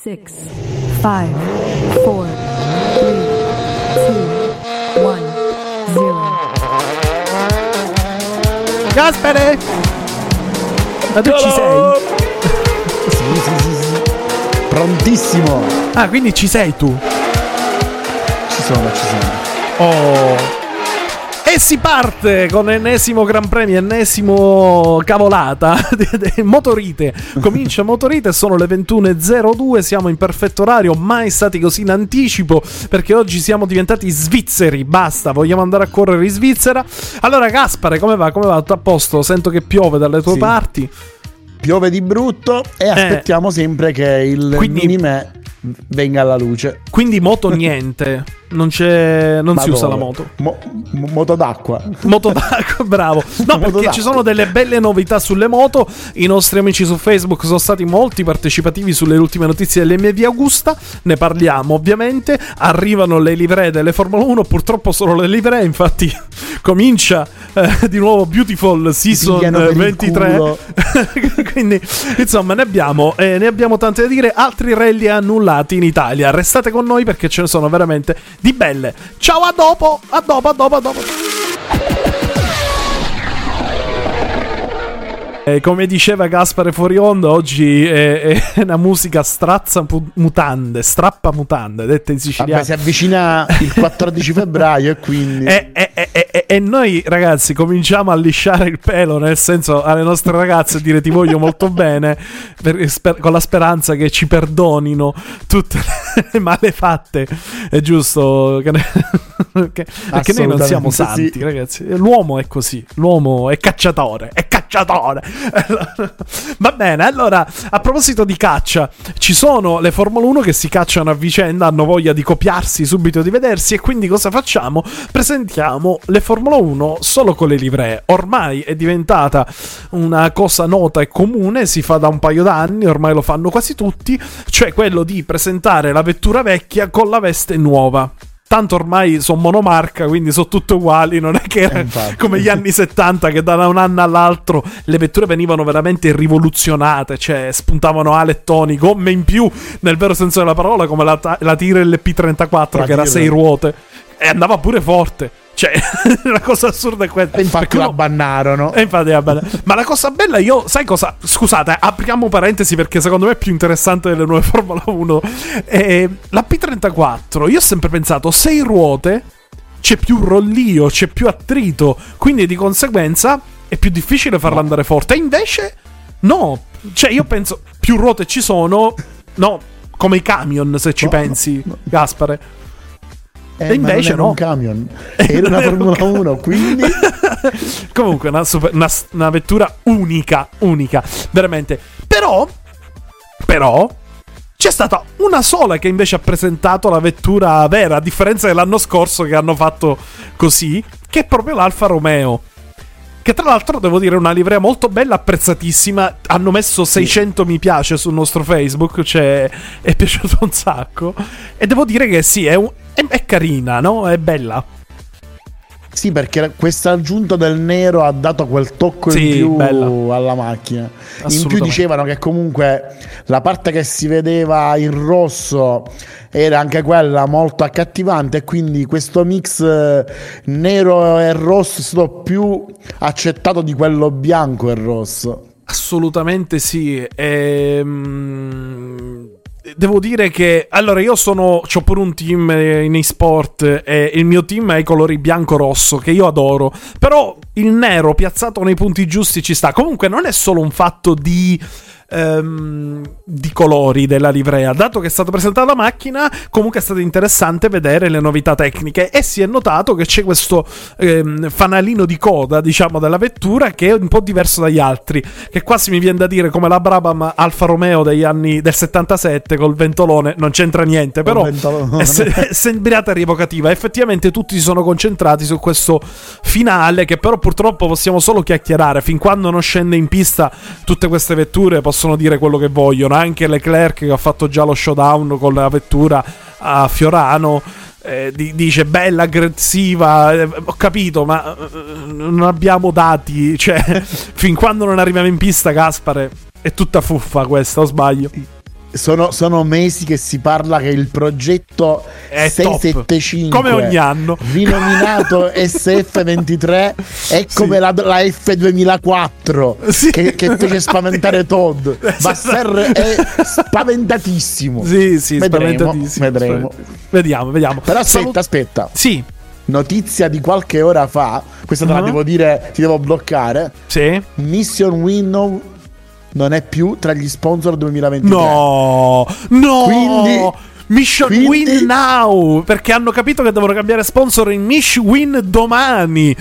six, five, four, three, two, one, zero. Gaspere! Ma tu ci sei? Sì, sì, sì, sì. Prontissimo. Ah, quindi ci sei tu. Ci sono, ci sono. Oh. E si parte con l'ennesimo Gran Premio, ennesimo cavolata. Motorite. Comincia Motorite, sono le 21.02, siamo in perfetto orario, mai stati così in anticipo perché oggi siamo diventati svizzeri, basta, vogliamo andare a correre in Svizzera. Allora Gaspare, come va? Come va? Tutto a posto? Sento che piove dalle tue Sì. parti. Piove di brutto e aspettiamo sempre che il Eh. Quindi- mini me venga alla luce. Quindi moto niente, non c'è non Ma si usa dove? la moto. Mo- mo- moto d'acqua. Moto d'acqua, bravo. No, perché d'acqua. ci sono delle belle novità sulle moto. I nostri amici su Facebook sono stati molti partecipativi sulle ultime notizie dell'MV Augusta. Ne parliamo ovviamente. Arrivano le livree delle Formula 1. Purtroppo solo le livree. Infatti, comincia eh, di nuovo Beautiful Season Pigliano per il 23. culo. Quindi, insomma, ne abbiamo, eh, ne abbiamo tante da dire. Altri rally annullati in Italia. Restate con noi perché ce ne sono veramente di belle. Ciao, a dopo. A dopo, a dopo, a dopo. Eh, come diceva Gaspare fuori onda, oggi è, è una musica strazza mutande, strappa mutande, detta in siciliano. Vabbè, si avvicina il 14 febbraio e quindi... E, e- e- e- noi ragazzi cominciamo a lisciare il pelo, nel senso alle nostre ragazze dire ti voglio molto bene, per- sper- con la speranza che ci perdonino tutte le male fatte. È giusto che- perché noi non siamo santi, sì. ragazzi. L'uomo è così, l'uomo è cacciatore, è cacciatore. Va bene, allora a proposito di caccia, ci sono le Formula 1 che si cacciano a vicenda, hanno voglia di copiarsi subito di vedersi e quindi cosa facciamo? Presentiamo le Formula 1 solo con le livree. Ormai è diventata una cosa nota e comune, si fa da un paio d'anni, ormai lo fanno quasi tutti, cioè quello di presentare la vettura vecchia con la veste nuova. Tanto ormai sono monomarca, quindi sono tutte uguali. Non è che era Eh, infatti. come gli anni 70 che da un anno all'altro le vetture venivano veramente rivoluzionate, cioè spuntavano alettoni, gomme in più, nel vero senso della parola, come la, la Tyrrell P34 La che era a Tyrrell. sei ruote e andava pure forte. Cioè, la cosa assurda è questa. E infatti la uno- bannarono. e infatti va bene. Ma la cosa bella, io, sai cosa? Scusate, apriamo parentesi perché secondo me è più interessante delle nuove Formula 1. Eh, la P34, io ho sempre pensato, sei ruote, c'è più rollio, c'è più attrito, quindi di conseguenza è più difficile farla andare forte. E invece, no. Cioè, io penso, più ruote ci sono, no. Come i camion, se ci No, pensi, no. Gaspare. Eh, e invece non era no. un camion. Era una Formula 1, quindi... Comunque, una, super- una- una vettura unica, unica, veramente. Però, però, c'è stata una sola che invece ha presentato la vettura vera, a differenza dell'anno scorso che hanno fatto così, che è proprio l'Alfa Romeo. Che tra l'altro devo dire è una livrea molto bella, apprezzatissima. Hanno messo 600 mi piace sul nostro Facebook, cioè è piaciuto un sacco. E devo dire che sì, è, un- è- è carina, no? È bella. Sì, perché questa aggiunta del nero ha dato quel tocco Sì, in più bella. alla macchina. In più dicevano che comunque la parte che si vedeva in rosso era anche quella molto accattivante e quindi questo mix eh, nero e rosso è stato più accettato di quello bianco e rosso. Assolutamente sì. Ehm, Devo dire che allora io sono. C'ho pure un team eh, in eSport e il mio team è i colori bianco-rosso che io adoro. Però il nero piazzato nei punti giusti ci sta. Comunque non è solo un fatto di. Ehm, di colori della livrea. Dato che è stata presentata la macchina, comunque è stato interessante vedere le novità tecniche. E si è notato che c'è questo ehm, fanalino di coda, diciamo, della vettura che è un po' diverso dagli altri. Che quasi mi viene da dire come la Brabham Alfa Romeo degli anni del 77 col ventolone. Non c'entra niente, però è, se- è sembrata rievocativa. Effettivamente tutti si sono concentrati su questo finale che però purtroppo possiamo solo chiacchierare. Fin quando non scende in pista tutte queste vetture possono dire quello che vogliono. Anche Leclerc che ha fatto già lo showdown con la vettura a Fiorano. eh, di- dice bella, aggressiva. eh, ho capito, ma eh, non abbiamo dati. Cioè, fin quando non arriviamo in pista, Gaspare, è tutta fuffa questa, o sbaglio? Sono, sono mesi che si parla che il progetto È top. 675 Come ogni anno. rinominato SF23 è come la, la F2004 Sì. che, che fece spaventare Todd Basser è spaventatissimo Sì, sì, vedremo, spaventatissimo. vedremo. Vediamo, vediamo. però aspetta Salut- aspetta Sì, notizia di qualche ora fa questa te la Ah. devo dire ti devo bloccare sì. Mission Winnow non è più tra gli sponsor 2023 No, no. Quindi- Mission quindi- Win Now perché hanno capito che devono cambiare sponsor in Mission Win domani.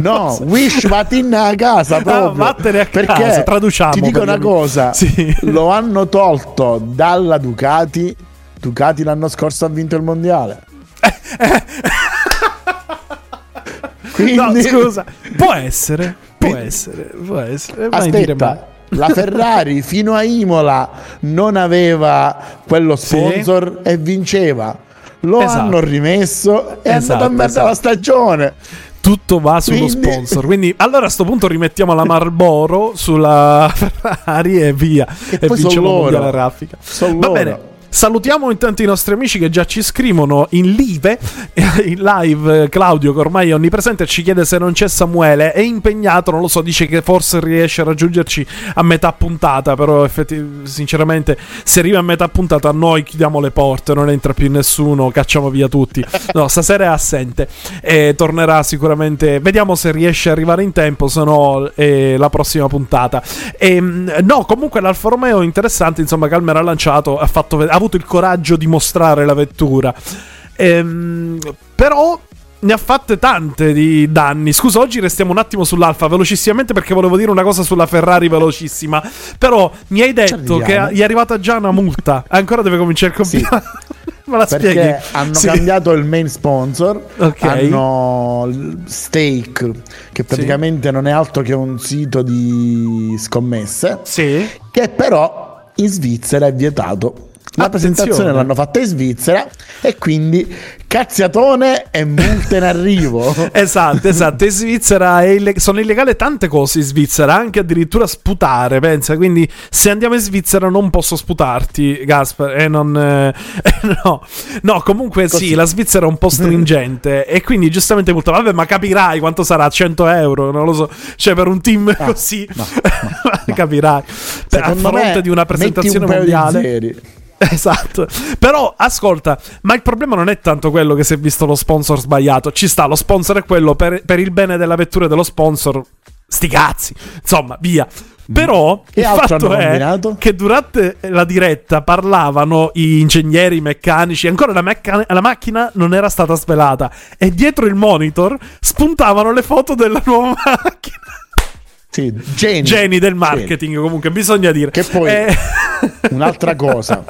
No, Wish vattene a casa proprio. Ah, vattene a Perché casa, traduciamo Ti dico una cosa: Sì. lo hanno tolto dalla Ducati. Ducati l'anno scorso ha vinto il mondiale. Quindi, No, scusa, può essere, può essere, può essere. Aspetta. La Ferrari fino a Imola non aveva quello Sì. sponsor e vinceva. Lo Esatto. hanno rimesso e è Esatto, andato a merda esatto. la stagione. Tutto va sullo Quindi- sponsor. Quindi, allora a sto punto rimettiamo la Marlboro sulla Ferrari e via. E poi vinciamo mondiale raffica. Va loro. bene. Salutiamo intanto i nostri amici che già ci scrivono in live, in live eh, Claudio che ormai è onnipresente ci chiede se non c'è Samuele, è impegnato, non lo so, dice che forse riesce a raggiungerci a metà puntata, però effetti- sinceramente se arriva a metà puntata a noi chiudiamo le porte, non entra più nessuno, cacciamo via tutti. No, stasera è assente e tornerà sicuramente, vediamo se riesce ad arrivare in tempo, se no è la prossima puntata. E, mh, no, comunque l'Alfa Romeo interessante, insomma, Calmer ha lanciato, ha, fatto, ved- ha avuto il coraggio di mostrare la vettura. Ehm, però ne ha fatte tante di danni. Scusa, oggi restiamo un attimo sull'Alfa velocissimamente perché volevo dire una cosa sulla Ferrari velocissima. Però mi hai detto che gli è arrivata già una multa. Ancora deve cominciare il campionato. Me la spieghi? Perché hanno Sì. cambiato il main sponsor, Ok. hanno Stake, che praticamente non è altro che un sito di scommesse, Sì. che però in Svizzera è vietato. La presentazione l'hanno fatta in Svizzera e quindi cazziatone e multe in arrivo. Esatto, esatto. In Svizzera è ille- sono illegali tante cose in Svizzera, anche addirittura sputare, pensa. Quindi se andiamo in Svizzera non posso sputarti, Gasper. E non... eh, no. no, comunque Così. sì, la Svizzera è un po' stringente. e quindi giustamente multa. Vabbè, ma capirai quanto sarà? 100 euro? Non lo so. Cioè per un team così... no, capirai. Per- a fronte di una presentazione un mondiale... Esatto. Però ascolta, ma il problema non è tanto quello che si è visto lo sponsor sbagliato. Ci sta, lo sponsor è quello per, per il bene della vettura e dello sponsor. Sti cazzi. Insomma, via. Però Che il altro fatto è combinato? che durante la diretta parlavano i ingegneri, i meccanici, ancora la, mecca- la macchina non era stata svelata e dietro il monitor spuntavano le foto della nuova macchina. Sì, geni. Geni del marketing, comunque, bisogna dire. Che poi- Eh, Un'altra cosa,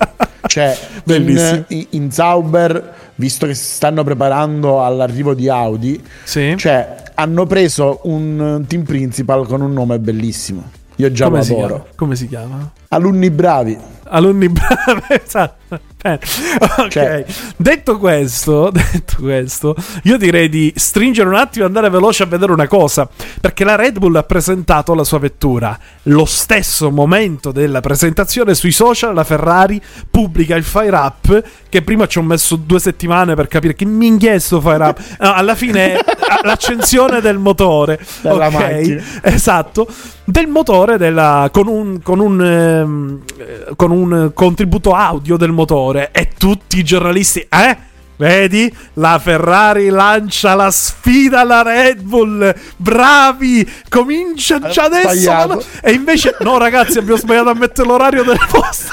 cioè in, in Sauber, visto che si stanno preparando all'arrivo di Audi, sì. cioè hanno preso un team principal con un nome bellissimo. Io già Come adoro. Come si chiama? Alunni bravi. Alunni bravi, esatto. Ok, Cioè- detto questo, detto questo, io direi di stringere un attimo e andare veloce a vedere una cosa. Perché la Red Bull ha presentato la sua vettura. Lo stesso momento della presentazione sui social, la Ferrari pubblica il Fire Up. Che prima ci ho messo due settimane per capire che minchia è sto Fire Up. No, alla fine è l'accensione del motore. Della ok? macchina. Esatto, del motore della, con, un, con, un, ehm, eh, con un contributo audio del motore e tutti i giornalisti, eh? Vedi? La Ferrari lancia la sfida alla Red Bull. Bravi! Comincia già adesso. ma E invece, no, ragazzi, abbiamo sbagliato a mettere l'orario del posto.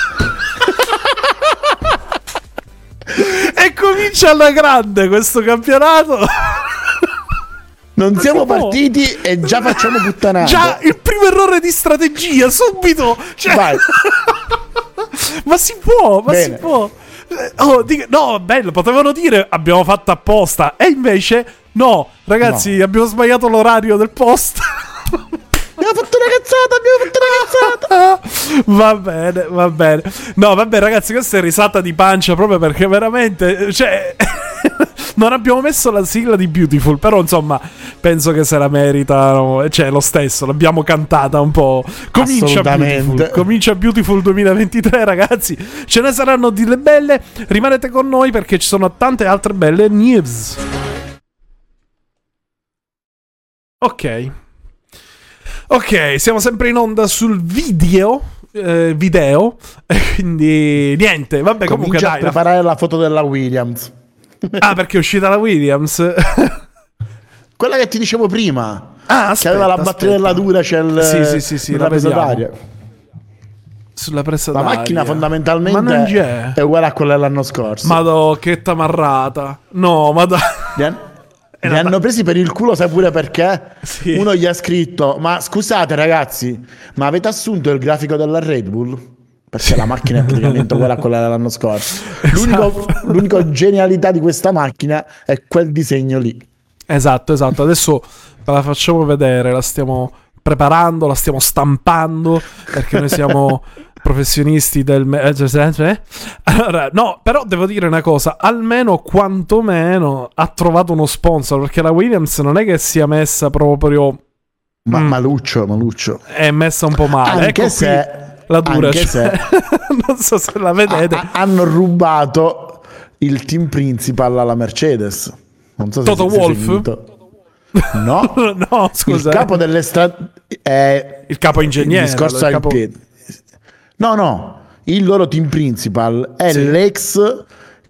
e comincia alla grande questo campionato. Non siamo partiti e già facciamo puttanate. Già, il primo errore di strategia, subito. Cioè, Vai. ma si può, ma Bene. si può. Eh, Oh, dica- no, bello, potevano dire abbiamo fatto apposta. E invece, no, ragazzi, abbiamo sbagliato l'orario del post. Abbiamo fatto una cazzata, abbiamo fatto una cazzata. va bene, va bene. No, vabbè, ragazzi, questa è risata di pancia proprio perché veramente, cioè, non abbiamo messo la sigla di Beautiful, però insomma, penso che se la meritano, cioè lo stesso, l'abbiamo cantata un po'. Comincia Beautiful, comincia Beautiful 2023, ragazzi. Ce ne saranno delle belle. Rimanete con noi perché ci sono tante altre belle news. Ok. Ok, siamo sempre in onda sul video. Eh, video. Quindi niente, vabbè, Comincia comunque dai. a preparare la foto della Williams. Ah, perché è uscita la Williams? Quella che ti dicevo prima. Ah, che aspetta, aveva la batteria della Duracell Sì, sì, sì, sì, nella la presa d'aria. Sulla presa La d'aria. macchina fondamentalmente c'è. è uguale a quella dell'anno scorso. Madò, che tamarrata. No, ma dai. Li, han- Era li hanno presi per il culo, sai pure perché? Sì. Uno gli ha scritto: Ma scusate, ragazzi, ma avete assunto il grafico della Red Bull? Perché la macchina è praticamente uguale a quella dell'anno scorso. Esatto. l'unica genialità di questa macchina è quel disegno lì. Esatto, esatto. Adesso ve la facciamo vedere. La stiamo preparando, la stiamo stampando. Perché noi siamo professionisti del. me- eh, cioè, eh? Allora, no, però devo dire una cosa. Almeno quantomeno ha trovato uno sponsor. Perché la Williams non è che sia messa proprio. Ma Mm. maluccio, maluccio. È messa un po' male. Anche ecco se- qui la dura. anche cioè, non so se la vedete. Ha- hanno rubato il team principal alla Mercedes. Non so se Toto seguito. No, no, scusa. il capo delle strade è Il capo ingegnere. il discorso il al capo- piede. No, no, il loro team principal è Sì. l'ex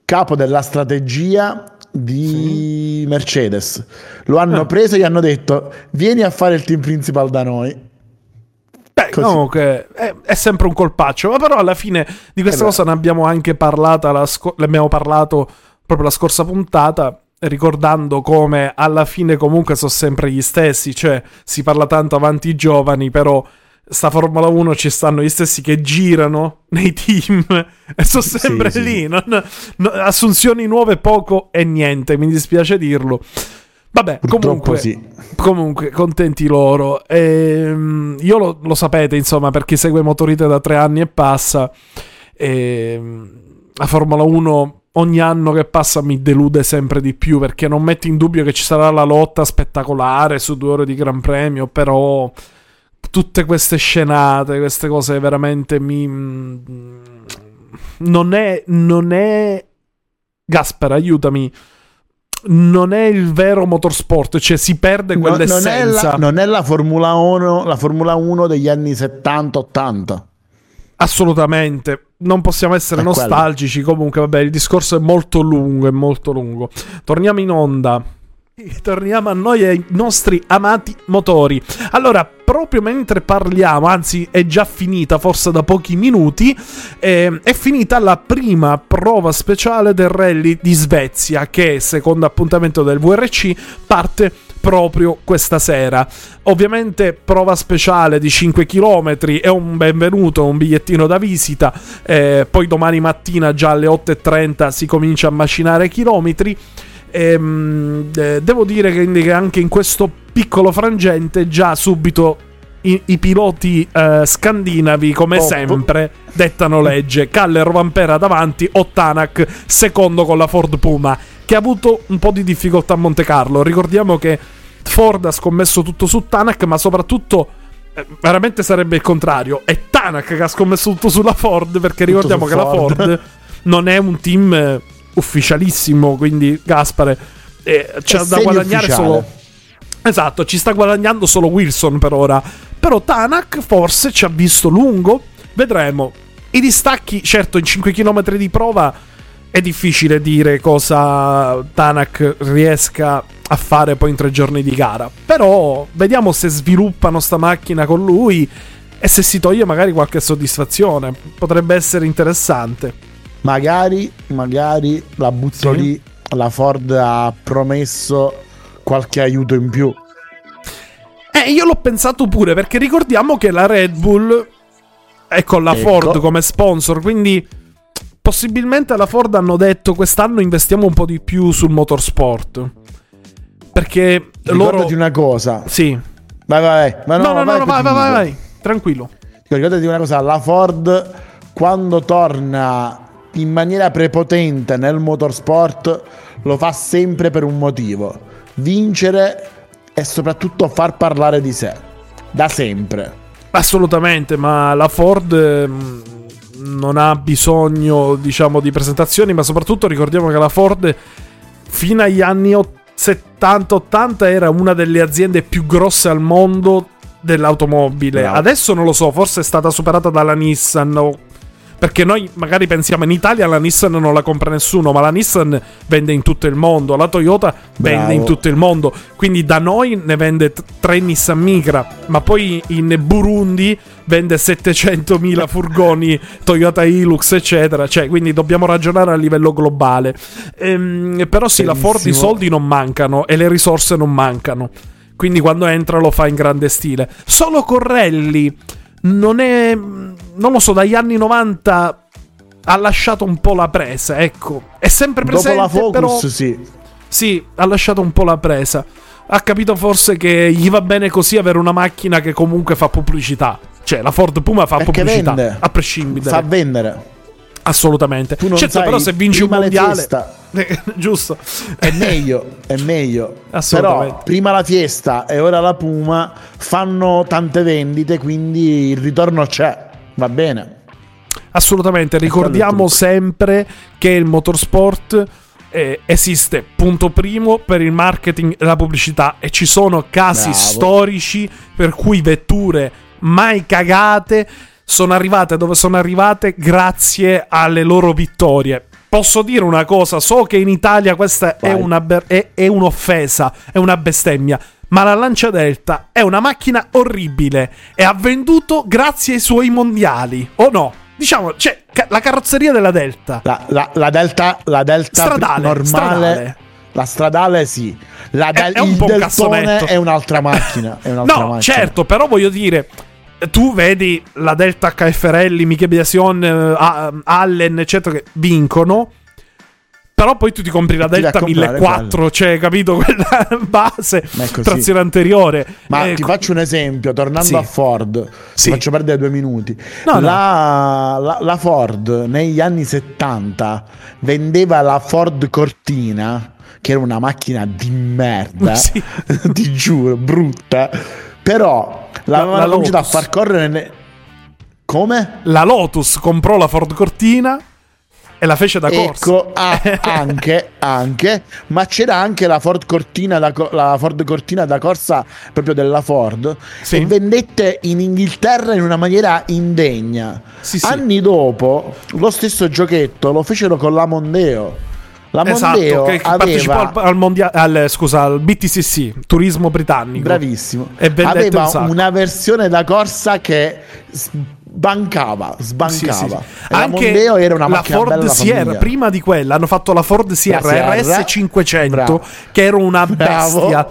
capo della strategia di Mercedes. Lo hanno Ah. preso e gli hanno detto "Vieni a fare il team principal da noi". Beh, comunque è, è sempre un colpaccio, ma però alla fine di questa Eh cosa ne abbiamo anche parlata, la sco- ne abbiamo parlato proprio la scorsa puntata, ricordando come alla fine comunque sono sempre gli stessi, cioè si parla tanto avanti i giovani, però sta Formula 1 ci stanno gli stessi che girano nei team e sono sempre sì. lì, non- no- assunzioni nuove poco e niente, mi dispiace dirlo. Vabbè, Purtroppo comunque, sì. comunque, contenti loro. Ehm, io lo, lo sapete, insomma, per chi segue Motorite da tre anni e passa, ehm, la Formula 1 ogni anno che passa mi delude sempre di più perché non metto in dubbio che ci sarà la lotta spettacolare su due ore di Gran Premio, però tutte queste scenate, queste cose veramente mi... Non è... Non è... Gasper, aiutami. Non è il vero motorsport, cioè si perde No- non, è quell'essenza. la, non è la Formula 1, la Formula 1 degli anni 70-80. Assolutamente. Non possiamo essere È quello. nostalgici. Comunque, vabbè, il discorso è molto lungo, è molto lungo. Torniamo in onda. Torniamo a noi e ai nostri amati motori. Allora, proprio mentre parliamo, anzi è già finita, forse da pochi minuti, eh, è finita la prima prova speciale del rally di Svezia che, secondo appuntamento del VRC, parte proprio questa sera. Ovviamente prova speciale di 5 km è un benvenuto, un bigliettino da visita, eh, poi domani mattina già alle 8.30 si comincia a macinare chilometri. Ehm, eh, devo dire che, che anche in questo piccolo frangente già subito i, i piloti eh, scandinavi come Top. sempre dettano legge Caller Vampera davanti Ottanak secondo con la Ford Puma che ha avuto un po' di difficoltà a Monte Carlo ricordiamo che Ford ha scommesso tutto su Tanak ma soprattutto eh, veramente sarebbe il contrario è Tanak che ha scommesso tutto sulla Ford perché ricordiamo su che la Ford. Ford non è un team eh, ufficialissimo quindi Gaspare eh, c'ha È da guadagnare solo Esatto, ci sta guadagnando solo Wilson per ora. Però Tanak forse ci ha visto lungo. Vedremo. I distacchi, certo, in 5 km di prova è difficile dire cosa Tanak riesca a fare poi in tre giorni di gara. Però vediamo se sviluppano sta macchina con lui e se si toglie magari qualche soddisfazione. Potrebbe essere interessante. Magari, magari la butto Sì. lì. La Ford ha promesso qualche aiuto in più. Eh, io l'ho pensato pure perché ricordiamo che la Red Bull è con la Ecco. Ford come sponsor, quindi possibilmente alla Ford hanno detto quest'anno investiamo un po' di più sul motorsport. Perché Ricordati loro... una cosa. Sì. Vai, vai, vai. Ma No, no, no, no, vai, vai, vai, vai. Tranquillo. Ricordati una cosa, la Ford quando torna in maniera prepotente nel motorsport lo fa sempre per un motivo, vincere e soprattutto far parlare di sé, da sempre. Assolutamente, ma la Ford ehm, non ha bisogno, diciamo, di presentazioni, ma soprattutto ricordiamo che la Ford fino agli anni 70-80 era una delle aziende più grosse al mondo dell'automobile. Bravo. Adesso non lo so, forse è stata superata dalla Nissan o perché noi magari pensiamo in Italia la Nissan non la compra nessuno, ma la Nissan vende in tutto il mondo, la Toyota vende Bravo. in tutto il mondo. Quindi da noi ne vende t- 3 Nissan Micra, ma poi in Burundi vende 700.000 furgoni Toyota Hilux, eccetera. Cioè, quindi dobbiamo ragionare a livello globale. Ehm, però sì, la Ford i Benissimo. soldi non mancano e le risorse non mancano. Quindi quando entra lo fa in grande stile. Solo Correlli non è. Non lo so, dagli anni 90 ha lasciato un po' la presa, ecco. È sempre presente, Dopo la Focus, però sì. sì, ha lasciato un po' la presa. Ha capito forse che gli va bene così avere una macchina che comunque fa pubblicità. Cioè, la Ford Puma fa Perché pubblicità, vende. a prescindere. Fa vendere. Assolutamente. Tu non certo, sai, però se vinci un mondiale... fiesta. Giusto. È meglio, è meglio. Però prima la Fiesta e ora la Puma fanno tante vendite, quindi il ritorno c'è. Va bene. Assolutamente, ricordiamo sempre che il motorsport eh, esiste, punto primo, per il marketing e la pubblicità e ci sono casi Bravo. storici per cui vetture mai cagate sono arrivate dove sono arrivate grazie alle loro vittorie. Posso dire una cosa, so che in Italia questa è, una ber- è- è un'offesa, è una bestemmia. Ma la Lancia Delta è una macchina orribile e ha venduto grazie ai suoi mondiali, o no? Diciamo, cioè, ca- la carrozzeria della Delta. La, la- la Delta, la Delta Stradale, normale. stradale. La stradale sì. La del- è un il po' un Deltone cassonetto. è un'altra macchina. È un'altra No, macchina. certo, però voglio dire, tu vedi la Delta HFRL, Michele Biasion, eh, A- Allen, eccetera, che vincono. Però poi tu ti compri la Delta comprare 1400, cioè, capito? Quella base, trazione anteriore. Ma Eh, ti faccio un esempio, tornando Sì. a Ford, Sì. ti faccio perdere due minuti. No, no. la, la- la Ford negli anni 70 vendeva la Ford Cortina, che era una macchina di merda, Sì. ti giuro, brutta, però l'avevano la cominciato a Lotus. far correre... ne- Come? La Lotus comprò la Ford Cortina e la fece da corsa. Ecco, ah, anche, anche, ma c'era anche la Ford Cortina da, la Ford Cortina da corsa proprio della Ford Sì. e vendette in Inghilterra in una maniera indegna. Sì, sì. Anni dopo, lo stesso giochetto lo fecero con la Mondeo. La Esatto, Mondeo che partecipò aveva al, al mondia- al- scusa, al BTCC, turismo britannico. bravissimo. E aveva un una versione da corsa che sbancava, sbancava. Sì, sì, sì. La Anche Mondeo era una la macchina Ford bella da Sierra, prima di quella hanno fatto la Ford Sierra, Sierra. RS500 Bravo. che era una bestia.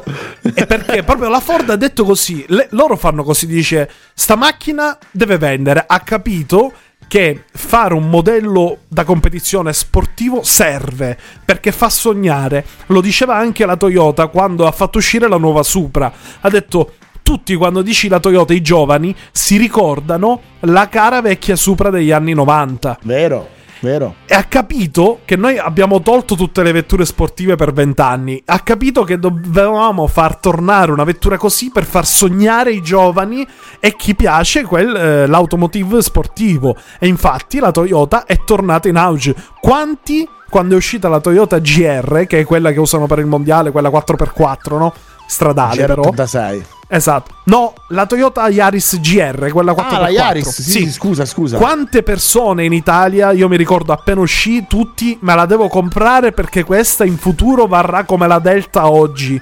e perché proprio la Ford ha detto così, le- loro fanno così, dice sta macchina deve vendere, ha capito che fare un modello da competizione sportivo serve perché fa sognare. Lo diceva anche la Toyota quando ha fatto uscire la nuova Supra. Ha detto tutti quando dici la Toyota, i giovani si ricordano la cara vecchia Supra degli anni 90 Vero, vero. e ha capito che noi abbiamo tolto tutte le vetture sportive per vent'anni. Ha capito che dovevamo far tornare una vettura così per far sognare i giovani e chi piace quel, eh, l'automotive sportivo. E infatti la Toyota è tornata in auge. Quanti, quando è uscita la Toyota GR, che è quella che usano per il mondiale, quella 4x4, no? Stradale però. GR86. Esatto. No, la Toyota Yaris GR, quella 4x4. Ah, la Yaris, sì, sì, scusa, scusa. Quante persone in Italia, io mi ricordo appena uscì, tutti me la devo comprare perché questa in futuro varrà come la Delta oggi.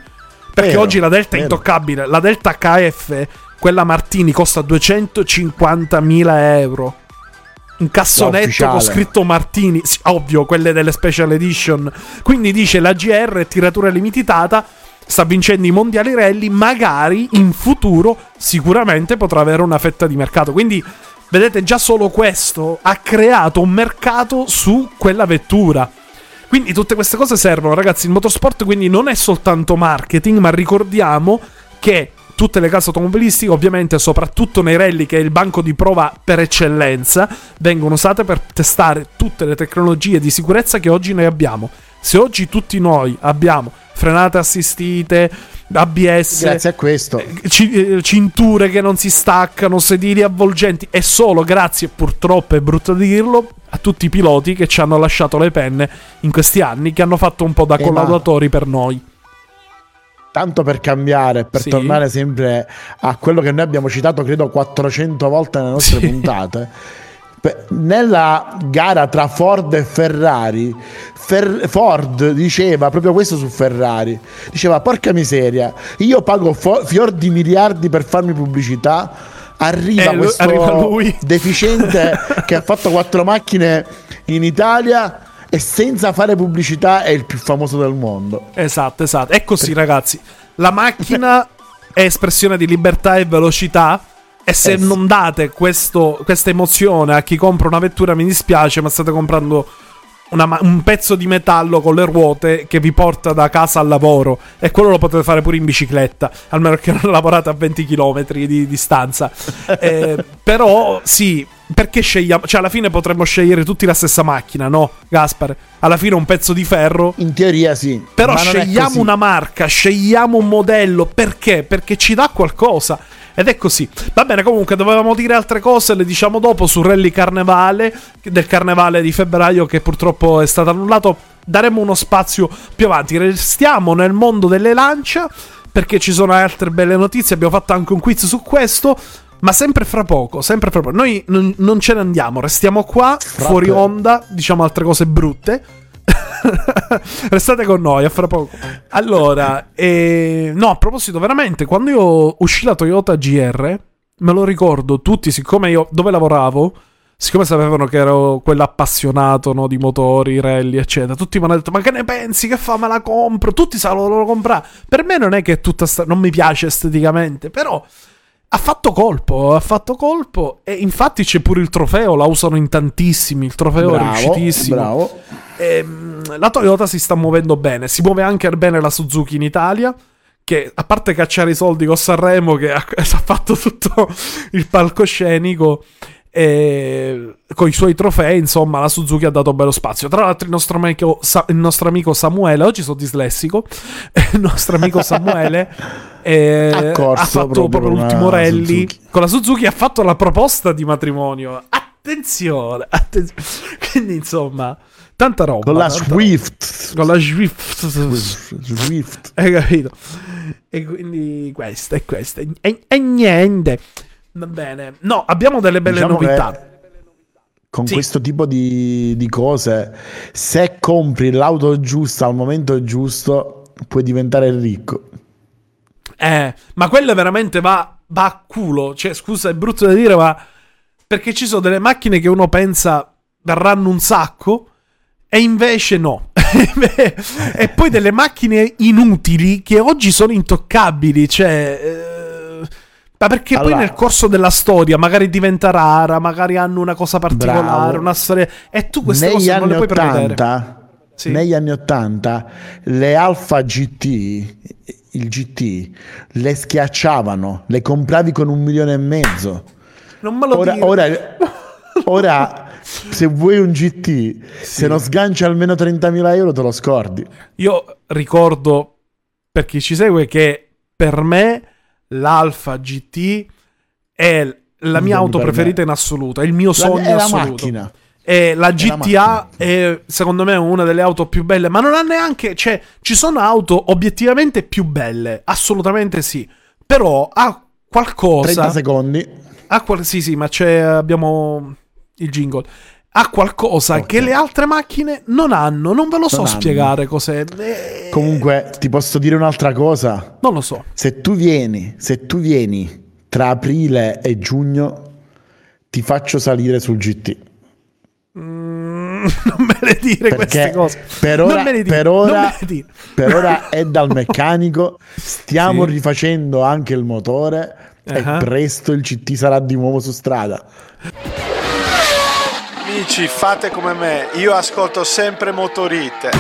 Perché Vero, oggi la Delta è vero. intoccabile. La Delta HF, quella Martini, costa 250.000 euro. Un cassonetto con scritto Martini, sì, ovvio, quelle delle special edition. Quindi dice la GR è tiratura limitata, sta vincendo i mondiali rally, magari in futuro sicuramente potrà avere una fetta di mercato. Quindi vedete già solo questo ha creato un mercato su quella vettura. Quindi tutte queste cose servono, ragazzi. Il motorsport quindi non è soltanto marketing, ma ricordiamo che tutte le case automobilistiche, ovviamente soprattutto nei rally che è il banco di prova per eccellenza, vengono usate per testare tutte le tecnologie di sicurezza che oggi noi abbiamo. Se oggi tutti noi abbiamo frenate assistite, ABS, Grazie a questo. eh, ci- eh, cinture che non si staccano, sedili avvolgenti, è solo grazie, purtroppo è brutto dirlo, a tutti i piloti che ci hanno lasciato le penne in questi anni, che hanno fatto un po' da Eh, ma- collaudatori per noi. Tanto per cambiare, per Sì. tornare sempre a quello che noi abbiamo citato, credo 400 volte nelle nostre Sì. puntate. Nella gara tra Ford e Ferrari, Fer- Ford diceva proprio questo su Ferrari: diceva, porca miseria, io pago fo- fior di miliardi per farmi pubblicità. Arriva Eh, questo arriva deficiente che ha fatto quattro macchine in Italia e senza fare pubblicità è il più famoso del mondo. Esatto, esatto. È così, ragazzi. La macchina è espressione di libertà e velocità. E se Eh non date questo- questa emozione a chi compra una vettura, mi dispiace, ma state comprando una un pezzo di metallo con le ruote che vi porta da casa al lavoro. E quello lo potete fare pure in bicicletta, almeno che non lavorate a 20 km di distanza. Eh, però, sì, perché scegliamo? Cioè, alla fine potremmo scegliere tutti la stessa macchina, no, Gaspar? Alla fine un pezzo di ferro In teoria sì. però scegliamo una marca, scegliamo un modello. Perché? Perché ci dà qualcosa. Ed è così. Va bene, comunque dovevamo dire altre cose, le diciamo dopo su Rally Carnevale, del Carnevale di febbraio che purtroppo è stato annullato. Daremo uno spazio più avanti. Restiamo nel mondo delle lancia perché ci sono altre belle notizie. Abbiamo fatto anche un quiz su questo. Ma sempre fra poco, sempre fra poco. Noi non, non ce ne andiamo, restiamo qua, fuori poco. onda, diciamo altre cose brutte. Restate con noi, a fra poco. Allora, eh, no, a proposito, veramente, quando io uscì la Toyota GR, me lo ricordo tutti, siccome io dove lavoravo, siccome sapevano che ero quello appassionato no, di motori, rally, eccetera, tutti mi hanno detto: Ma che ne pensi? Che fa? Me la compro? Tutti sanno lo comprare. Per me non è che tutta sta- non mi piace esteticamente, però. Ha fatto colpo, ha fatto colpo e infatti c'è pure il trofeo, la usano in tantissimi, il trofeo è Bravo, riuscitissimo. bravo. Ehm, la Toyota si sta muovendo bene, si muove anche bene la Suzuki in Italia. Che a parte cacciare i soldi con Sanremo, che ha, ha fatto tutto il palcoscenico e con i suoi trofei, insomma, la Suzuki ha dato bello spazio. Tra l'altro, il nostro amico, Sa- il nostro amico Samuele, oggi sono dislessico. Il nostro amico Samuele eh, Ha ha fatto proprio proprio l'ultimo rally Suzuki. con la Suzuki. Ha fatto la proposta di matrimonio. Attenzione, attenzione. Quindi, insomma, tanta roba. Con la Swift. roba. Con la Swift. Swift. Hai capito? E quindi questo e questo. E, e niente. Va bene. No, abbiamo delle belle Diciamo novità. che Con Sì. questo tipo di, di cose, se compri l'auto giusta al momento giusto, puoi diventare ricco. Eh, ma quello veramente va, va a culo. Cioè, scusa, è brutto da dire, ma perché ci sono delle macchine che uno pensa verranno un sacco e invece no. e poi delle macchine inutili che oggi sono intoccabili. Cioè, eh, ma perché poi Allora- nel corso della storia magari diventa rara, magari hanno una cosa particolare, Bravo. una storia. E tu queste Negli cose non anni le puoi prevedere. 80, Sì. negli anni 80, le Alfa GT, il GT, le schiacciavano, le compravi con un milione e mezzo. Non me lo Ora, dire. ora, ora, se vuoi un GT, se non sgancia almeno 30.000 euro, te lo scordi. Io ricordo per chi ci segue che per me l'Alfa GT è la mia auto preferita in assoluto, è il mio sogno è la assoluto. macchina. E la GTA macchina. è secondo me una delle auto più belle, ma non ha neanche, cioè ci sono auto obiettivamente più belle, assolutamente sì, però ha 30 qualcosa secondi. ha qual- sì, sì, ma c'è abbiamo il jingle. Ha qualcosa Ok. che le altre macchine non hanno, non ve lo so Non hanno. spiegare cos'è. Eh, Comunque, ti posso dire un'altra cosa. non lo so. Se tu vieni, se tu vieni tra aprile e giugno, ti faccio salire sul GT. Mm, non me le dire queste Perché cose. per ora, per ora- per ora è dal meccanico. Stiamo Sì. rifacendo anche il motore. Ah. E presto il CT sarà di nuovo su strada. Amici, fate come me, io ascolto sempre Motorite.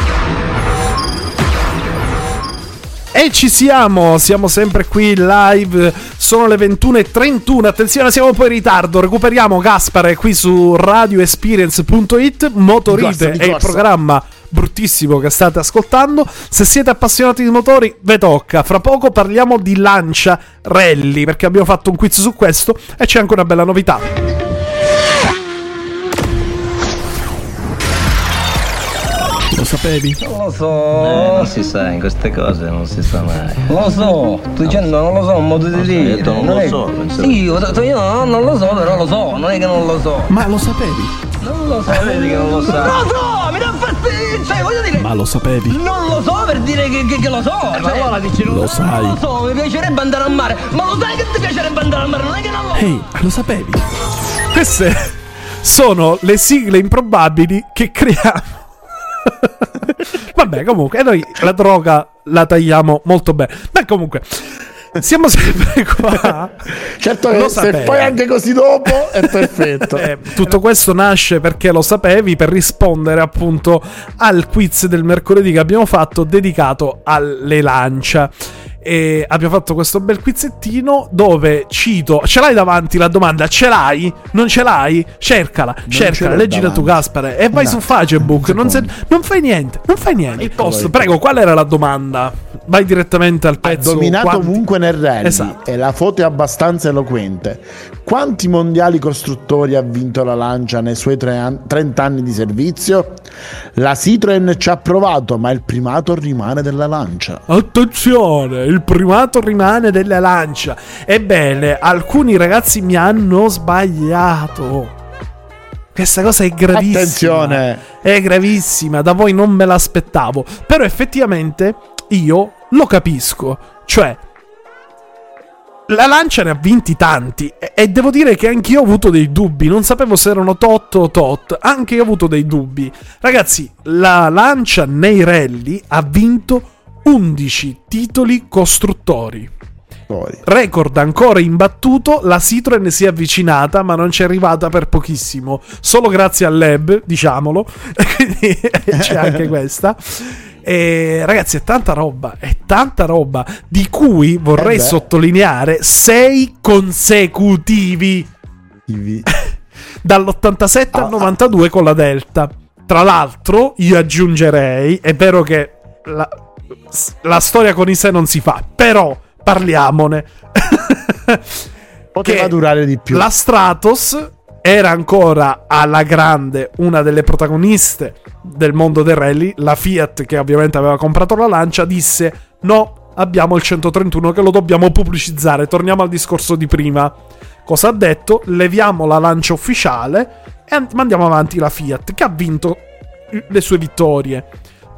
E ci siamo, siamo sempre qui live, sono le 21.31, attenzione siamo un po' in ritardo, recuperiamo Gaspare qui su radioexperience.it, Motorite è il programma bruttissimo che state ascoltando, se siete appassionati di motori ve tocca, fra poco parliamo di Lancia Rally perché abbiamo fatto un quiz su questo e c'è anche una bella novità. Sapevi? Non lo so, Eh, non si sa, in queste cose non si sa mai. non lo so, sto dicendo non lo so, un modo di Ho dire. detto non lo è- so, Sì, ho detto io no, non lo so, però lo so, non è che non lo so. Ma lo sapevi? Non lo so. Vedi che non lo sa. Non lo so, mi dà fastidio, cioè voglio dire. Ma lo sapevi? Non lo so per dire che, che- che lo so. Cioè, allora dici Lo sai. Non lo so, mi piacerebbe andare al mare. Ma lo sai che ti piacerebbe andare al mare? Non è che non lo so. Ehi, lo sapevi? Queste sono le sigle improbabili che creiamo. Vabbè, comunque, e noi la droga la tagliamo molto bene. Ma comunque, siamo sempre qua. Certo Lo se sapevi. fai anche così dopo è perfetto. Eh, tutto questo nasce perché lo sapevi per rispondere appunto al quiz del mercoledì che abbiamo fatto dedicato alle lancia. E abbiamo fatto questo bel quizzettino dove cito. Ce l'hai davanti la domanda? Ce l'hai? Non ce l'hai? Cercala, ce cercala, leggila tu. Gaspare. E vai Un su Facebook. Non, se- non fai niente, non fai niente. Il posto, vai. prego, qual era la domanda? Vai direttamente al pezzo. Dominato quanti- ovunque nel rally Esatto. e la foto è abbastanza eloquente. Quanti mondiali costruttori ha vinto la Lancia nei suoi an- 30 anni di servizio? La Citroen ci ha provato, ma il primato rimane della Lancia. Attenzione, il primato rimane della lancia. Ebbene, alcuni ragazzi mi hanno sbagliato. Questa cosa è gravissima. Attenzione. È gravissima, da voi non me l'aspettavo. Però effettivamente io lo capisco. Cioè, la lancia ne ha vinti tanti e, e devo dire che anch'io ho avuto dei dubbi, non sapevo se erano tot o tot, anche io ho avuto dei dubbi. Ragazzi, la lancia nei rally ha vinto 11 titoli costruttori. Record ancora imbattuto, la Citroen si è avvicinata, ma non ci è arrivata per pochissimo. Solo grazie al Lab, diciamolo. Quindi c'è anche questa. E ragazzi, è tanta roba, è tanta roba, di cui vorrei Eh sottolineare 6 consecutivi Ivi. dall'87 Ah, al 92 con la Delta. Tra l'altro, io aggiungerei, è vero che la, la storia con i sé non si fa, però parliamone. Poteva Che durare di più. La Stratos era ancora alla grande una delle protagoniste del mondo del rally. La Fiat, che ovviamente aveva comprato la lancia, disse: No, abbiamo il 131 che lo dobbiamo pubblicizzare. Torniamo al discorso di prima. Cosa ha detto? Leviamo la lancia ufficiale e an- mandiamo avanti la Fiat, che ha vinto le sue vittorie.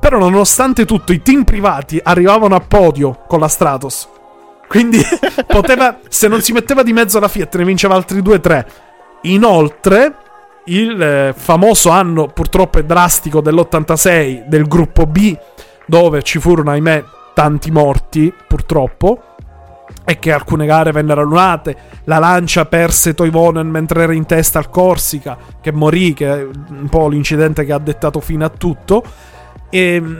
Però, nonostante tutto, i team privati arrivavano a podio con la Stratos. Quindi poteva, se non si metteva di mezzo la Fiat, ne vinceva altri 2-3. Inoltre, il eh, famoso anno purtroppo è drastico dell'86 del gruppo B, dove ci furono, ahimè, tanti morti, purtroppo. E che alcune gare vennero annullate. La Lancia perse Toivonen mentre era in testa al Corsica, che morì, che è un po' l'incidente che ha dettato fine a tutto. E mm,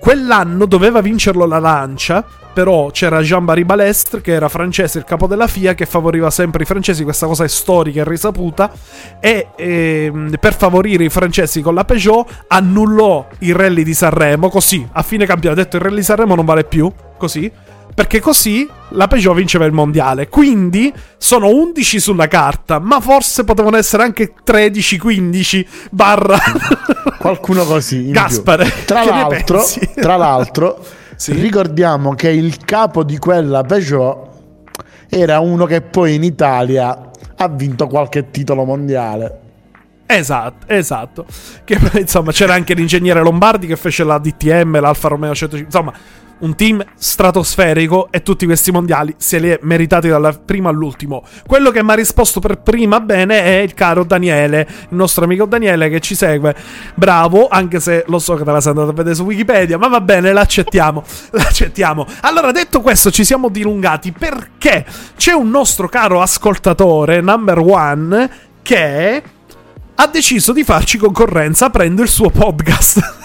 quell'anno doveva vincerlo la Lancia, però c'era Jean-Marie Balestre, che era francese, il capo della FIA, che favoriva sempre i francesi, questa cosa è storica e risaputa, e ehm, per favorire i francesi con la Peugeot annullò il rally di Sanremo, così, a fine campionato, ha detto il rally di Sanremo non vale più, così, perché così la Peugeot vinceva il mondiale. Quindi sono 11 sulla carta, ma forse potevano essere anche 13-15 barra Qualcuno così. Gaspare. Tra l'altro, tra l'altro Sì. ricordiamo che il capo di quella Peugeot era uno che poi in Italia ha vinto qualche titolo mondiale. Esatto, esatto. Che insomma c'era anche l'ingegnere Lombardi che fece la DTM, l'Alfa Romeo 105. Insomma, un team stratosferico e tutti questi mondiali se li è meritati dal primo all'ultimo. Quello che mi ha risposto per prima bene è il caro Daniele, il nostro amico Daniele che ci segue. Bravo, anche se lo so che te la sei andato a vedere su Wikipedia, ma va bene, l'accettiamo. l'accettiamo. Allora, detto questo, ci siamo dilungati perché c'è un nostro caro ascoltatore, number one, che ha deciso di farci concorrenza aprendo il suo podcast.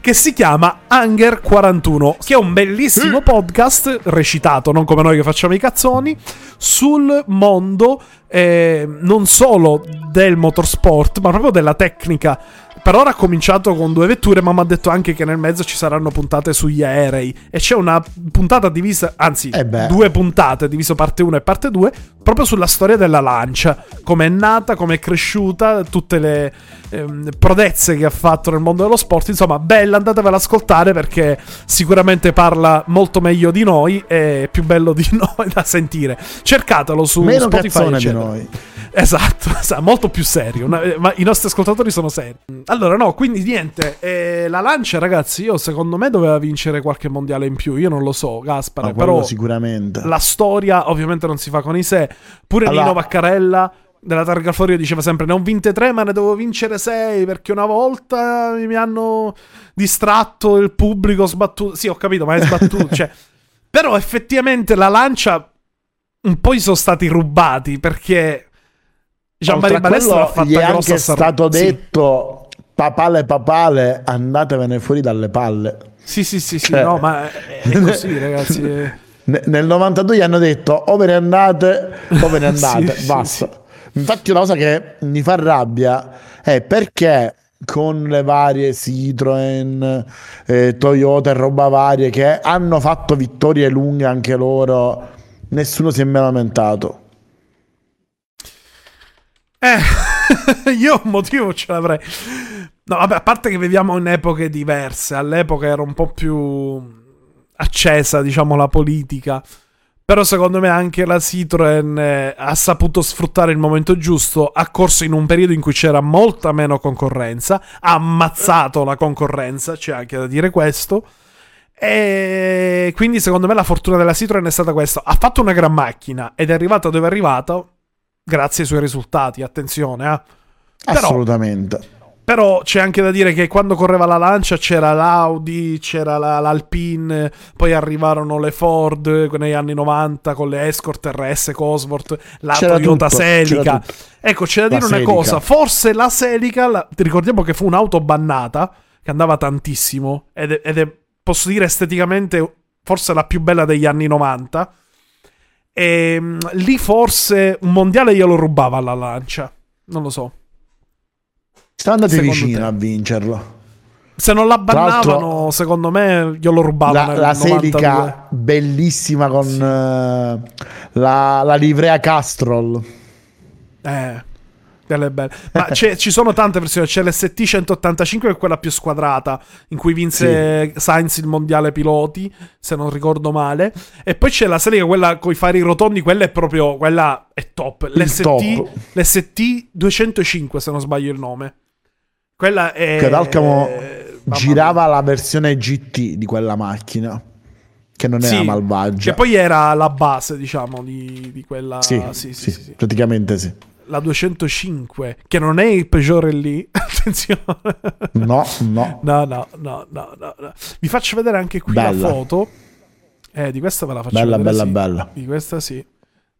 che si chiama Hunger 41, che è un bellissimo podcast recitato, non come noi che facciamo i cazzoni, sul mondo eh, non solo del motorsport, ma proprio della tecnica. Per ora ha cominciato con due vetture, ma mi ha detto anche che nel mezzo ci saranno puntate sugli aerei. E c'è una puntata divisa, anzi, Eh due puntate diviso parte 1 e parte 2, proprio sulla storia della lancia. Come è nata, come è cresciuta, tutte le ehm, prodezze che ha fatto nel mondo dello sport. Insomma, bella, andatevela ad ascoltare perché sicuramente parla molto meglio di noi e è più bello di noi da sentire. Cercatelo su Meno Spotify. di noi. Esatto, esatto, molto più serio. eh, ma i nostri ascoltatori sono seri. Allora, no, quindi niente. eh, la lancia, ragazzi, io secondo me doveva vincere qualche mondiale in più. Io non lo so, Gaspare. Quello però sicuramente. la storia ovviamente non si fa con i sé. Pure Allora- Nino Vaccarella della Targa Florio diceva sempre: Ne ho vinte tre, ma ne devo vincere sei. Perché una volta mi hanno distratto il pubblico sbattuto. Sì, ho capito, ma è sbattuto. cioè, però effettivamente la lancia un po' gli sono stati rubati perché. Gianmari Oltre a Balestra l'ha fatta gli è anche Sanremo. stato Sì. detto papale papale andatevene fuori dalle palle Sì, sì, sì, sì, Cioè- no, ma è, è così, ragazzi. Nel 92 gli hanno detto o ve ne andate o ve ne andate Sì, sì, basta infatti una cosa che mi fa rabbia è perché con le varie Citroen eh, Toyota e roba varie che hanno fatto vittorie lunghe anche loro nessuno si è mai lamentato Eh, io un motivo ce l'avrei. No, vabbè, a parte che viviamo in epoche diverse. All'epoca era un po' più accesa, diciamo, la politica. Però secondo me anche la Citroen eh, ha saputo sfruttare il momento giusto, ha corso in un periodo in cui c'era molta meno concorrenza, ha ammazzato la concorrenza, c'è anche da dire questo. E quindi secondo me la fortuna della Citroen è stata questa. Ha fatto una gran macchina ed è arrivata dove è arrivata grazie ai suoi risultati, attenzione. eh. Però, assolutamente però c'è anche da dire che quando correva la lancia c'era l'Audi, c'era la- l'Alpine, poi arrivarono le Ford negli anni 90 con le Escort RS Cosworth, la C'era Toyota tutto, Celica. Ecco, c'è da La dire una Celica. cosa, forse la Celica, la- ti ricordiamo che fu un'auto bannata, che andava tantissimo, ed è, ed è, posso dire esteticamente, forse la più bella degli anni 90. E mm, lì forse un mondiale glielo rubava alla lancia, non lo so. Siamo andati vicino te? a vincerlo Se non la bannavano, secondo me glielo rubavano. la, la 92. Selica bellissima con eh, la, la livrea Castrol Eh. Ma c'è- ci sono tante versioni. C'è l'ST 185 che è quella più squadrata, in cui vinse Sainz il mondiale piloti, se non ricordo male. E poi c'è la Selica, quella con i fari rotondi, quella è proprio, quella è top. L'ST, top. l'ST 205, se non sbaglio il nome. Quella è... che Dalcamo eh, girava la versione GT di quella macchina che non era Sì, malvagia Che poi era la base, diciamo, di, di quella... sì, sì, sì, sì, sì, praticamente sì La 205, che non è il Peugeot lì. Attenzione. no no No, no, no, no, no. Vi faccio vedere anche qui Bella. la foto. Eh, di questa ve la faccio Bella, vedere. bella, sì. bella. Di questa sì.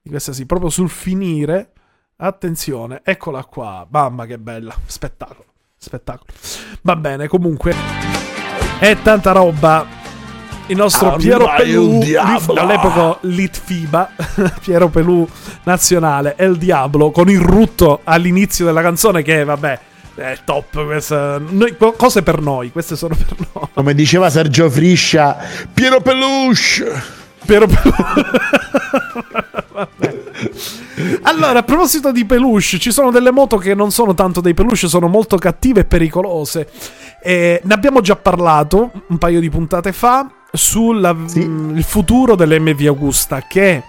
Di questa sì. Proprio sul finire. Attenzione, eccola qua. Mamma che bella. Spettacolo. Spettacolo. Va bene, comunque. È tanta roba. Il nostro Ah, Piero Pelù, all'epoca Litfiba, Piero Pelù nazionale, è il diavolo, con il rutto all'inizio della canzone che, vabbè, è top. Questa, noi- cose per noi, queste sono per noi. come diceva Sergio Friscia Piero Peluche Piero Pelù. Allora, a proposito di peluche, ci sono delle moto che non sono tanto dei peluche, sono molto cattive e pericolose. Eh, ne abbiamo già parlato un paio di puntate fa sul Sì. futuro dell'MV Augusta che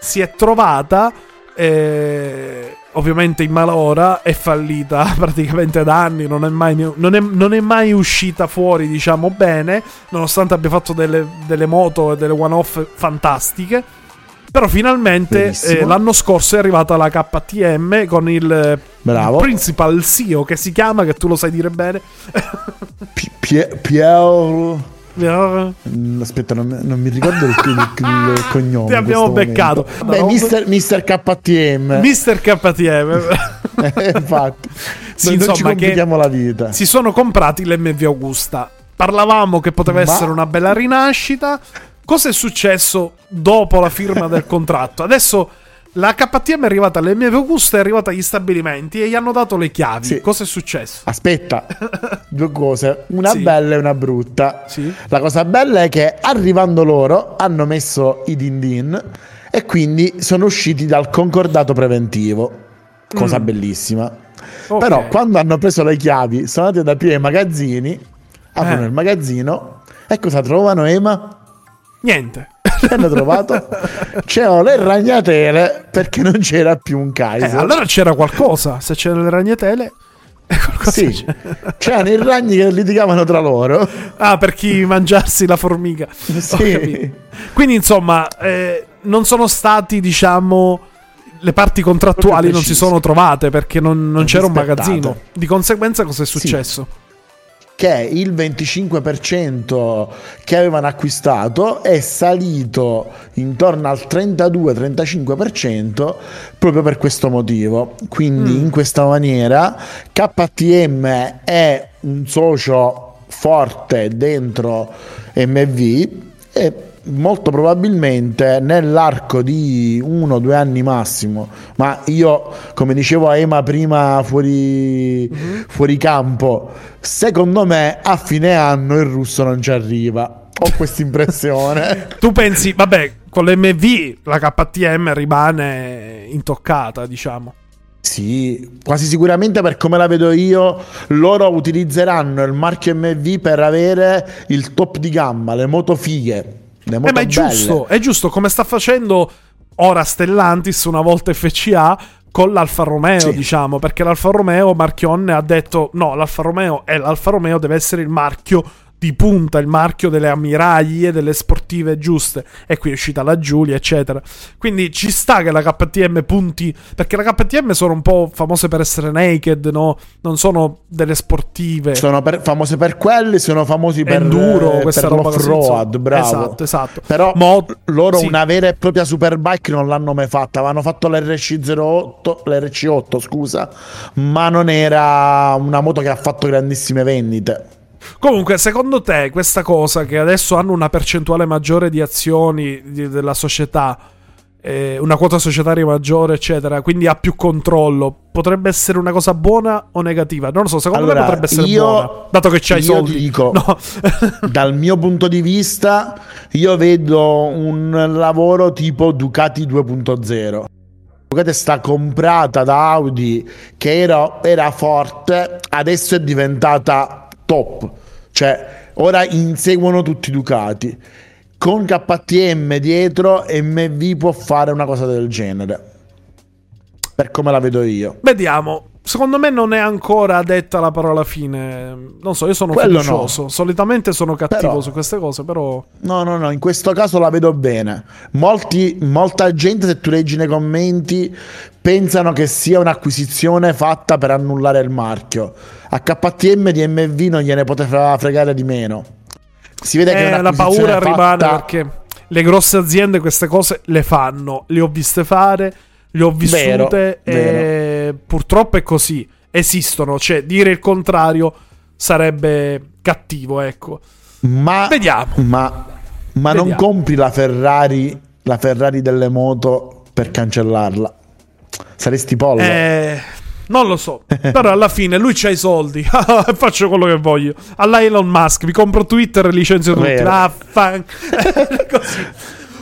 si è trovata eh, ovviamente in malora è fallita praticamente da anni non è mai, non è- non è mai uscita fuori diciamo bene nonostante abbia fatto delle, delle moto e delle one off fantastiche però finalmente eh, l'anno scorso è arrivata la KTM con il eh, Bravo. principal CEO che si chiama che tu lo sai dire bene Pi- Pie- Piero Eh, Mm, Aspetta, non, mi- non mi ricordo il, il- il cognome. Ti abbiamo beccato. Beh, mister, mister KTM. Mister KTM. Eh, Infatti, Sì, non, non ci insomma, complichiamo la vita. si sono comprati l'MV Augusta. Parlavamo che poteva Ma- essere una bella rinascita. Cosa è successo dopo la firma del contratto? Adesso la KTM è arrivata all'MV Augusta, è arrivata agli stabilimenti e gli hanno dato le chiavi. Sì. Cosa è successo? Aspetta, due cose, una Sì. bella e una brutta. Sì. La cosa bella è che arrivando loro hanno messo i din din e quindi sono usciti dal concordato preventivo. Cosa bellissima. Mm. Ok. Però quando hanno preso le chiavi sono andati ad aprire i magazzini, aprono Eh. il magazzino e cosa trovano Ema? Niente. Che hanno trovato? C'erano le ragnatele perché non c'era più un Eh, Kaiser. allora c'era qualcosa. Se c'erano le ragnatele. eh, Sì, c'è. c'erano i ragni che litigavano tra loro. Ah, per chi mangiarsi la formica. Sì. Quindi, insomma, eh, non sono stati, diciamo. Le parti contrattuali non si sono trovate perché non, non c'era un magazzino. Di conseguenza, cosa è successo? Che il 25% che avevano acquistato è salito intorno al 32-35% proprio per questo motivo. Quindi in questa maniera KTM è un socio forte dentro MV e molto probabilmente nell'arco di uno o due anni massimo ma io come dicevo a Ema prima fuori, fuori campo secondo me a fine anno il russo non ci arriva ho questa impressione Tu pensi, vabbè, con l'MV la KTM rimane intoccata, diciamo. Sì, quasi sicuramente per come la vedo io, loro utilizzeranno il marchio MV per avere il top di gamma, le moto fighe. Eh, ma è giusto, è giusto come sta facendo ora Stellantis una volta FCA con l'Alfa Romeo, Sì. diciamo, perché l'Alfa Romeo Marchionne ha detto no, l'Alfa Romeo è l'Alfa Romeo, deve essere il marchio di punta, il marchio delle ammiraglie, delle sportive giuste. E qui è uscita la Giulia, eccetera. Quindi ci sta che la KTM punti, perché la KTM sono un po' famose per essere naked, no? Non sono delle sportive. Sono per- famose per quelli, sono famosi per, Enduro, eh, questa per l'off-road, bravo. Esatto, esatto. Però Mo- loro sì. una vera e propria superbike non l'hanno mai fatta. Avevano fatto l'RC08, l'RC8, scusa, ma non era una moto che ha fatto grandissime vendite. Comunque, secondo te, questa cosa che adesso hanno una percentuale maggiore di azioni di- della società, eh, una quota societaria maggiore, eccetera, quindi ha più controllo, potrebbe essere una cosa buona o negativa? Non lo so, secondo me Allora, potrebbe essere io- buona, dato che c'hai i soldi. ti dico, No. Dal mio punto di vista, io vedo un lavoro tipo Ducati 2.0. Ducati sta comprata da Audi che era, era forte, adesso è diventata top. Cioè, ora inseguono tutti i Ducati. Con KTM dietro, MV può fare una cosa del genere. Per come la vedo io. Vediamo. Secondo me non è ancora detta la parola fine. Non so, io sono Quello fiducioso. Solitamente sono cattivo Però- su queste cose, però. No, no, no, in questo caso la vedo bene. Molti, molta gente, se tu leggi nei commenti, pensano che sia un'acquisizione fatta per annullare il marchio. A KTM di MV non gliene poteva fregare di meno. Si vede che è Eh, la paura rimane fatta- perché le grosse aziende queste cose le fanno. Le ho viste fare, le ho vissute Vero, e purtroppo è così. Esistono, cioè dire il contrario sarebbe cattivo, ecco. Ma, Vediamo. ma, ma non Vediamo. compri la Ferrari, la Ferrari delle moto per cancellarla. Saresti pollo. Eh, non lo so. Però alla fine lui c'ha i soldi. Faccio quello che voglio. Alla Elon Musk, mi compro Twitter e licenzio tutti. Vero. Vaffan. Così.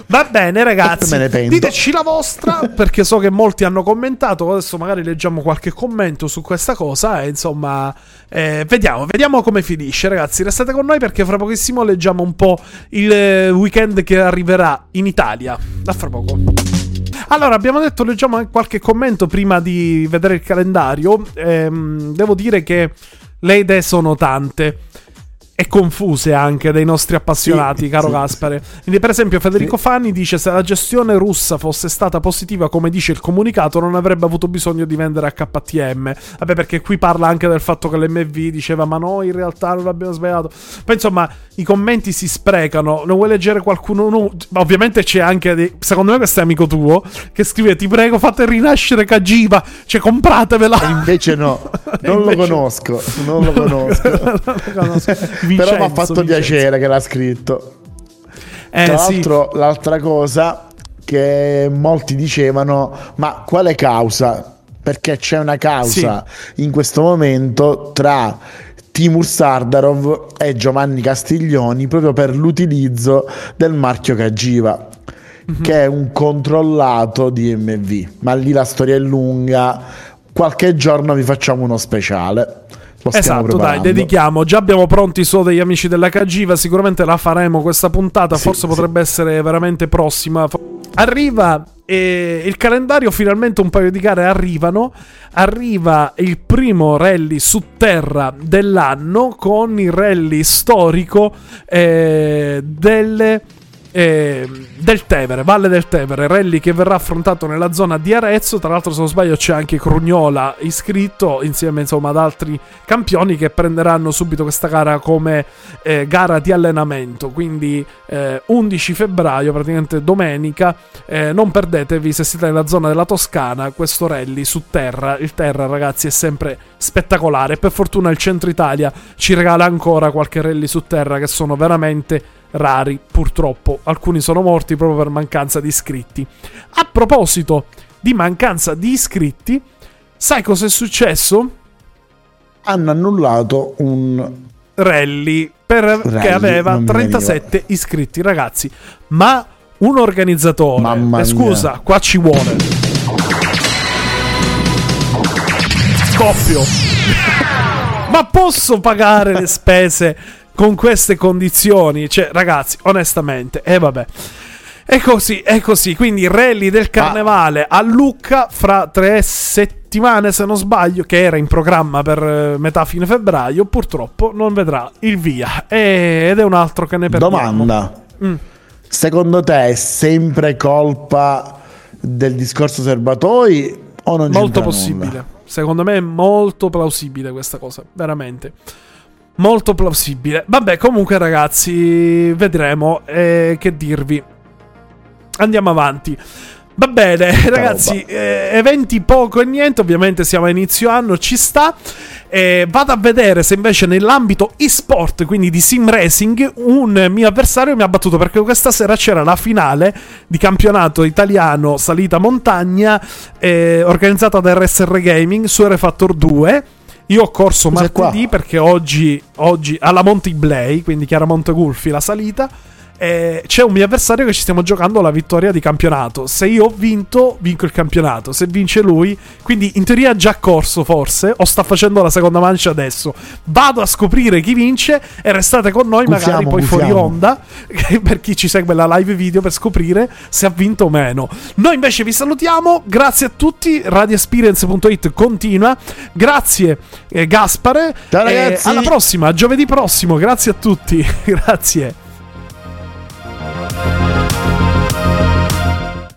Va bene, ragazzi. Diteci la vostra, perché so che molti hanno commentato. Adesso magari leggiamo qualche commento su questa cosa. E insomma, eh, vediamo, vediamo come finisce, ragazzi. Restate con noi perché fra pochissimo leggiamo un po' il eh, weekend che arriverà in Italia. Da fra poco. Allora, abbiamo detto, leggiamo anche qualche commento prima di vedere il calendario. Ehm, devo dire che le idee sono tante. E confuse anche dai nostri appassionati, Sì, caro sì, Gaspare. Quindi, per esempio, Federico Fanni dice: Se la gestione russa fosse stata positiva, come dice il comunicato, non avrebbe avuto bisogno di vendere HTM. Vabbè, perché qui parla anche del fatto che l'MV diceva: Ma noi in realtà non l'abbiamo sbagliato. Poi, insomma, i commenti si sprecano. Non vuoi leggere qualcuno? No. Ma ovviamente c'è anche. Dei... Secondo me, questo è amico tuo che scrive: Ti prego, fate rinascere Kajiva. Cioè, compratevela. Invece no, non Invece- lo conosco, non lo conosco. Non lo conosco. Però mi ha Vincenzo, fatto Vincenzo. piacere che l'ha scritto. Eh, Tra sì. l'altro, l'altra cosa che molti dicevano, ma quale causa? Perché c'è una causa in questo momento tra Timur Sardarov e Giovanni Castiglioni proprio per l'utilizzo del marchio Cagiva. Mhm. Che è un controllato di MV, ma lì la storia è lunga. Qualche giorno vi facciamo uno speciale. Esatto, dai, dedichiamo. Già abbiamo pronti i suoi degli amici della Cagiva. Sicuramente la faremo questa puntata. Sì, forse sì. potrebbe essere veramente prossima. Arriva eh, il calendario. Finalmente un paio di gare arrivano. Arriva il primo rally su terra dell'anno con il rally storico eh, delle. Eh, del Tevere, Valle del Tevere, rally che verrà affrontato nella zona di Arezzo. Tra l'altro, se non sbaglio, c'è anche Crugnola iscritto insieme insomma ad altri campioni che prenderanno subito questa gara come eh, gara di allenamento. Quindi, eh, 11 febbraio, praticamente domenica. eh, non perdetevi se siete nella zona della Toscana questo rally su terra. Il terra, ragazzi, è sempre spettacolare. Per fortuna, il centro Italia ci regala ancora qualche rally su terra che sono veramente rari, purtroppo. Alcuni sono morti proprio per mancanza di iscritti. A proposito di mancanza di iscritti, sai cosa è successo? Hanno annullato un Rally per, Rally, che aveva non mi 37 iscritti, ragazzi. Ma un organizzatore, Mamma eh, scusa, qua ci vuole. Scoppio. Ma posso pagare le spese con queste condizioni? Cioè, ragazzi, onestamente, e vabbè. È così, è così. Quindi rally del carnevale a Lucca fra tre settimane, se non sbaglio, che era in programma per eh, metà fine febbraio, purtroppo non vedrà il via. Ed è un altro che ne perdiamo. domanda. Mm. Secondo te è sempre colpa del discorso serbatoi o non Molto c'entra possibile. nulla? Secondo me è molto plausibile questa cosa, veramente. Molto plausibile. Vabbè, comunque ragazzi, vedremo eh, che dirvi. Andiamo avanti. Va bene, ragazzi, eh, eventi poco e niente, ovviamente siamo a inizio anno, ci sta. Eh, vado a vedere se invece nell'ambito e-sport, quindi di sim racing, un mio avversario mi ha battuto perché questa sera c'era la finale di campionato italiano salita montagna eh, organizzata da RSR Gaming su R Factor 2. Io ho corso Cos'è martedì qua? perché oggi, oggi alla Monte Blay, quindi Chiaramonte Gulfi, la salita. Eh, c'è un mio avversario che ci stiamo giocando la vittoria di campionato. Se io ho vinto, vinco il campionato. Se vince lui, quindi in teoria ha già corso forse, o sta facendo la seconda mancia adesso. Vado a scoprire chi vince e restate con noi magari poi fuori gufiamo. onda, per chi ci segue la live video per scoprire se ha vinto o meno. Noi invece vi salutiamo, grazie a tutti, radioexperience.it continua. Grazie eh, Gaspare. Ciao, E ragazzi. alla prossima, giovedì prossimo. Grazie a tutti. grazie. Bye.